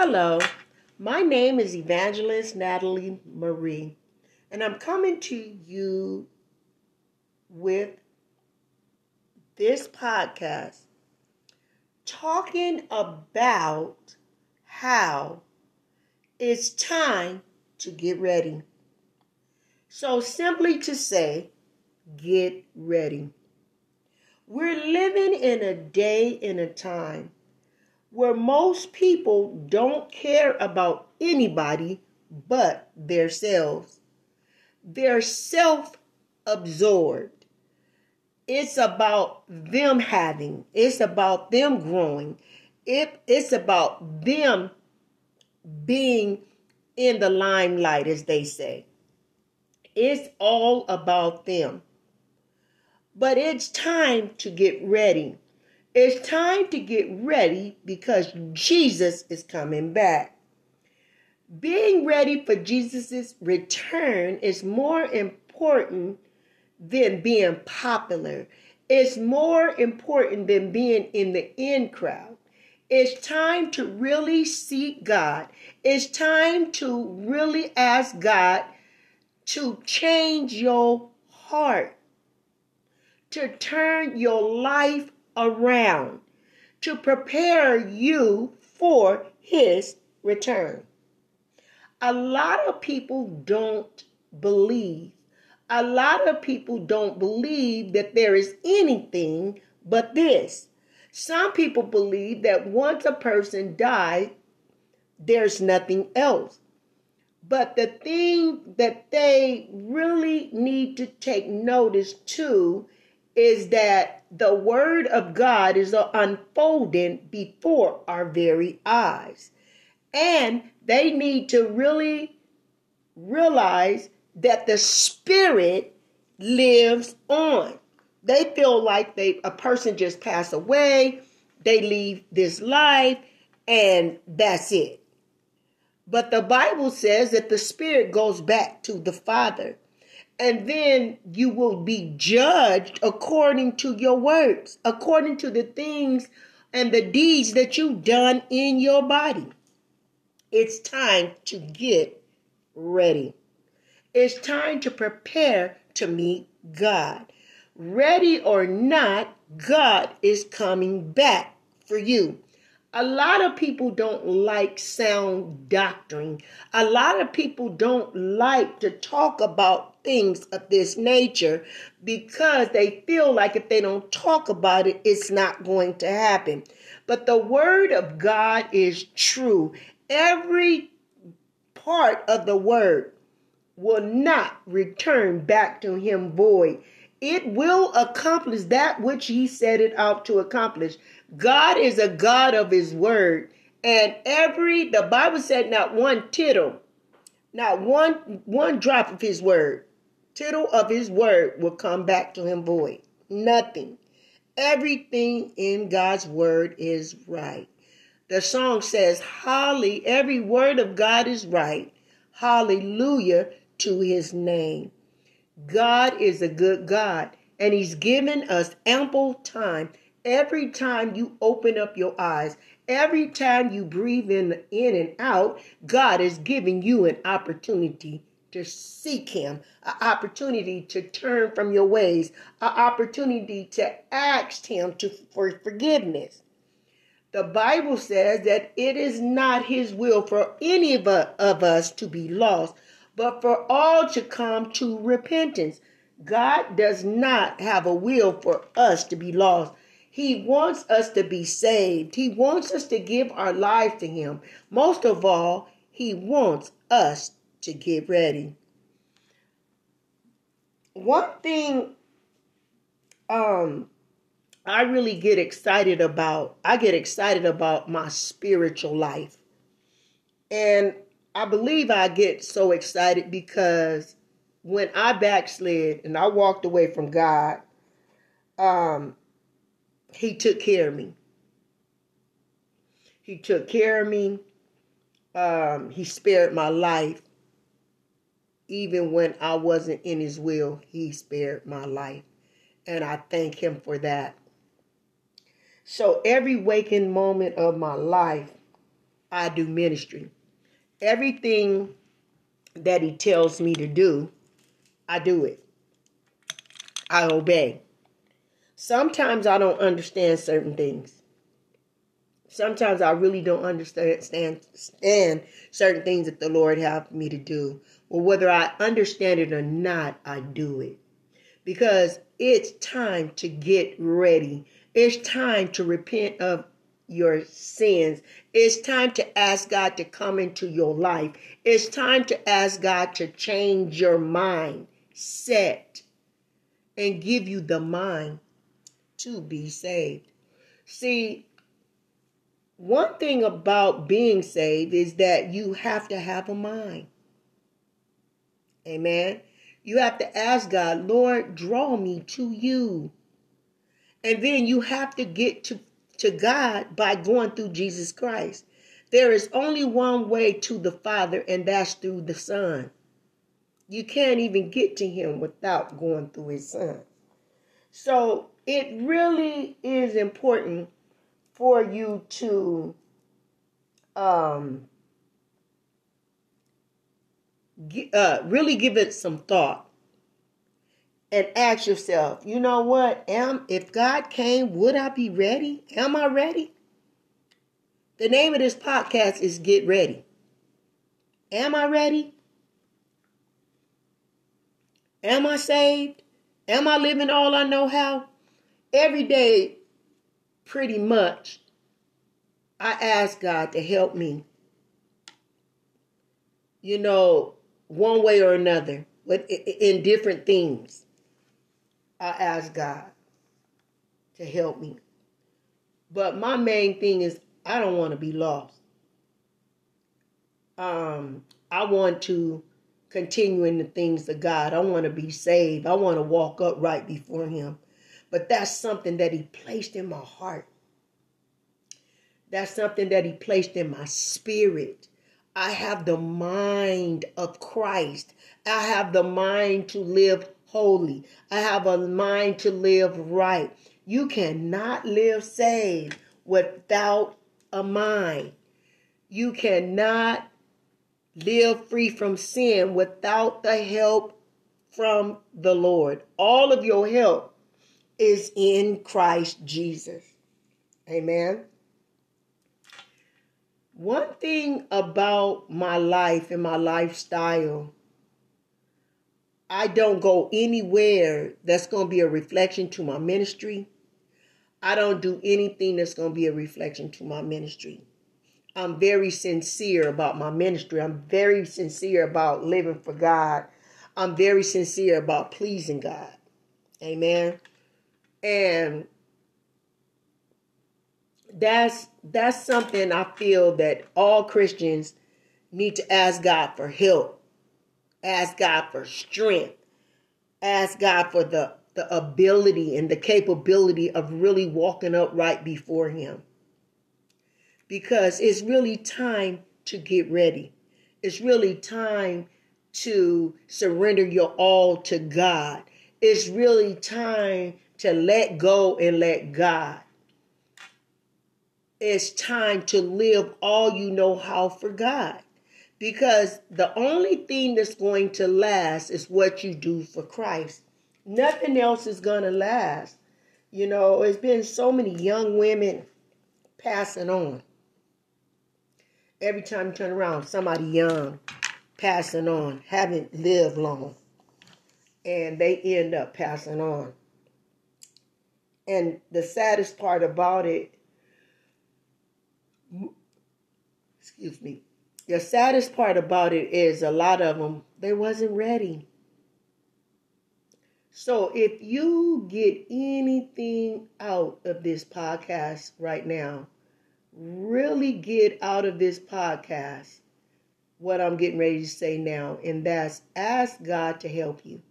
Hello, my name is Evangelist Natalie Marie, and I'm coming to you with this podcast talking about how it's time to get ready. So, simply to say, get ready. We're living in a day in a time where most people don't care about anybody but themselves. They're self absorbed. It's about them having, it's about them growing, it, it's about them being in the limelight, as they say. It's all about them. But it's time to get ready. It's time to get ready because Jesus is coming back. Being ready for Jesus' return is more important than being popular. It's more important than being in the in crowd. It's time to really seek God. It's time to really ask God to change your heart, to turn your life around, to prepare you for His return. A lot of people don't believe. A lot of people don't believe that there is anything but this. Some people believe that once a person dies, there's nothing else. But the thing that they really need to take notice to is that the Word of God is unfolding before our very eyes. And they need to really realize that the Spirit lives on. They feel like they a person just passed away, they leave this life, and that's it. But the Bible says that the Spirit goes back to the Father. And then you will be judged according to your works, according to the things and the deeds that you've done in your body. It's time to get ready. It's time to prepare to meet God. Ready or not, God is coming back for you. A lot of people don't like sound doctrine. A lot of people don't like to talk about things of this nature because they feel like if they don't talk about it, it's not going to happen. But the word of God is true. Every part of the word will not return back to him void. It will accomplish that which he set it out to accomplish. God is a God of his word. And every the Bible said not one tittle, not one one drop of his word, tittle of his word will come back to him void. Nothing. Everything in God's word is right. The song says, Holly, every word of God is right. Hallelujah to his name. God is a good God, and he's given us ample time Every time you open up your eyes, every time you breathe in, in and out, God is giving you an opportunity to seek Him, an opportunity to turn from your ways, an opportunity to ask Him to, for forgiveness. The Bible says that it is not His will for any of us to be lost, but for all to come to repentance. God does not have a will for us to be lost. He wants us to be saved. He wants us to give our life to Him. Most of all, He wants us to get ready. One thing um, I really get excited about, I get excited about my spiritual life. And I believe I get so excited because when I backslid and I walked away from God, um, he took care of me. He took care of me. Um, he spared my life. Even when I wasn't in his will, he spared my life. And I thank him for that. So every waking moment of my life, I do ministry. Everything that he tells me to do, I do it. I obey. Sometimes I don't understand certain things. Sometimes I really don't understand stand, certain things that the Lord have me to do. Well, whether I understand it or not, I do it. Because it's time to get ready. It's time to repent of your sins. It's time to ask God to come into your life. It's time to ask God to change your mind, set, and give you the mind to be saved. See, one thing about being saved is that you have to have a mind. Amen. You have to ask God, Lord, draw me to you. And then you have to get to to God by going through Jesus Christ. There is only one way to the Father, and that's through the Son. You can't even get to Him without going through His Son. So it really is important for you to um, uh, really give it some thought and ask yourself, you know what? Am if God came, would I be ready? Am I ready? The name of this podcast is Get Ready. Am I ready? Am I saved? Am I living all I know how? Every day, pretty much, I ask God to help me. You know, one way or another, but in different things. I ask God to help me. But my main thing is I don't want to be lost. Um, I want to continue in the things of God. I want to be saved. I want to walk upright before Him. But that's something that He placed in my heart. That's something that He placed in my spirit. I have the mind of Christ. I have the mind to live holy. I have a mind to live right. You cannot live saved without a mind. You cannot live free from sin without the help from the Lord. All of your help is in Christ Jesus. Amen. One thing about my life and my lifestyle I don't go anywhere that's going to be a reflection to my ministry. I don't do anything that's going to be a reflection to my ministry. I'm very sincere about my ministry. I'm very sincere about living for God. I'm very sincere about pleasing God. Amen. And that's that's something I feel that all Christians need to ask God for help Ask God for strength. Ask God for the, the ability and the capability of really walking upright before Him. Because it's really time to get ready. It's really time to surrender your all to God. It's really time to let go and let God. It's time to live all you know how for God because the only thing that's going to last is what you do for Christ. Nothing else is going to last. You know, it's been so many young women passing on. Every time you turn around, somebody young passing on, haven't lived long, and they end up passing on. And the saddest part about it, excuse me, the saddest part about it is a lot of them, they wasn't ready. So if you get anything out of this podcast right now, really get out of this podcast what I'm getting ready to say now, and that's ask God to help you.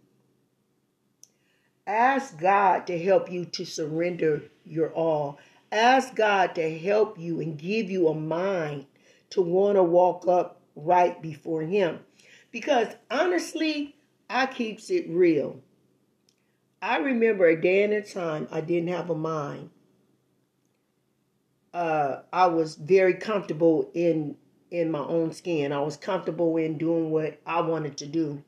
Ask God to help you to surrender your all. Ask God to help you and give you a mind to want to walk up right before him. Because honestly, I keeps it real. I remember a day and a time I didn't have a mind. Uh, I was very comfortable in in my own skin. I was comfortable in doing what I wanted to do.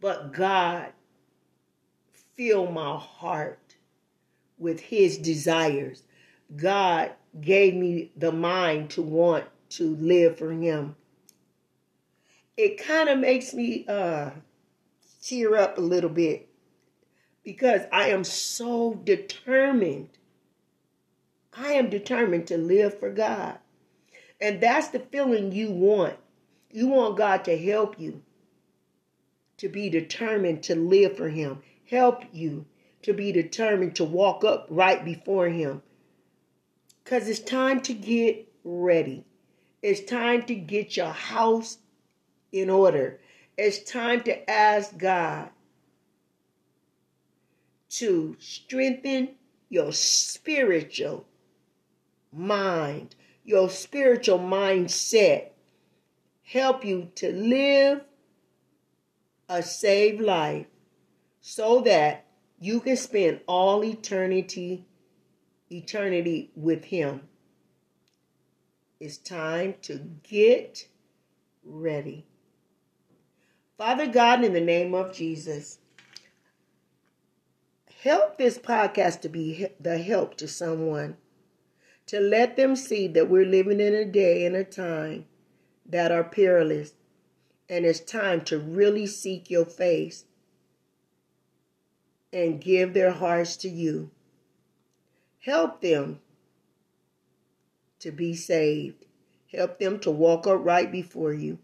But God filled my heart with his desires. God gave me the mind to want to live for him. It kind of makes me uh tear up a little bit because I am so determined. I am determined to live for God. And that's the feeling you want. You want God to help you to be determined to live for Him, help you to be determined to walk up right before Him. Because it's time to get ready. It's time to get your house in order. It's time to ask God to strengthen your spiritual mind, your spiritual mindset, help you to live a saved life so that you can spend all eternity eternity with him. It's time to get ready. Father God, in the name of Jesus, help this podcast to be the help to someone, to let them see that we're living in a day and a time that are perilous, and it's time to really seek your face and give their hearts to you. Help them to be saved. Help them to walk upright before you.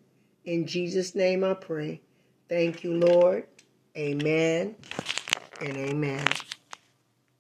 In Jesus' name I pray. Thank you, Lord. Amen and amen.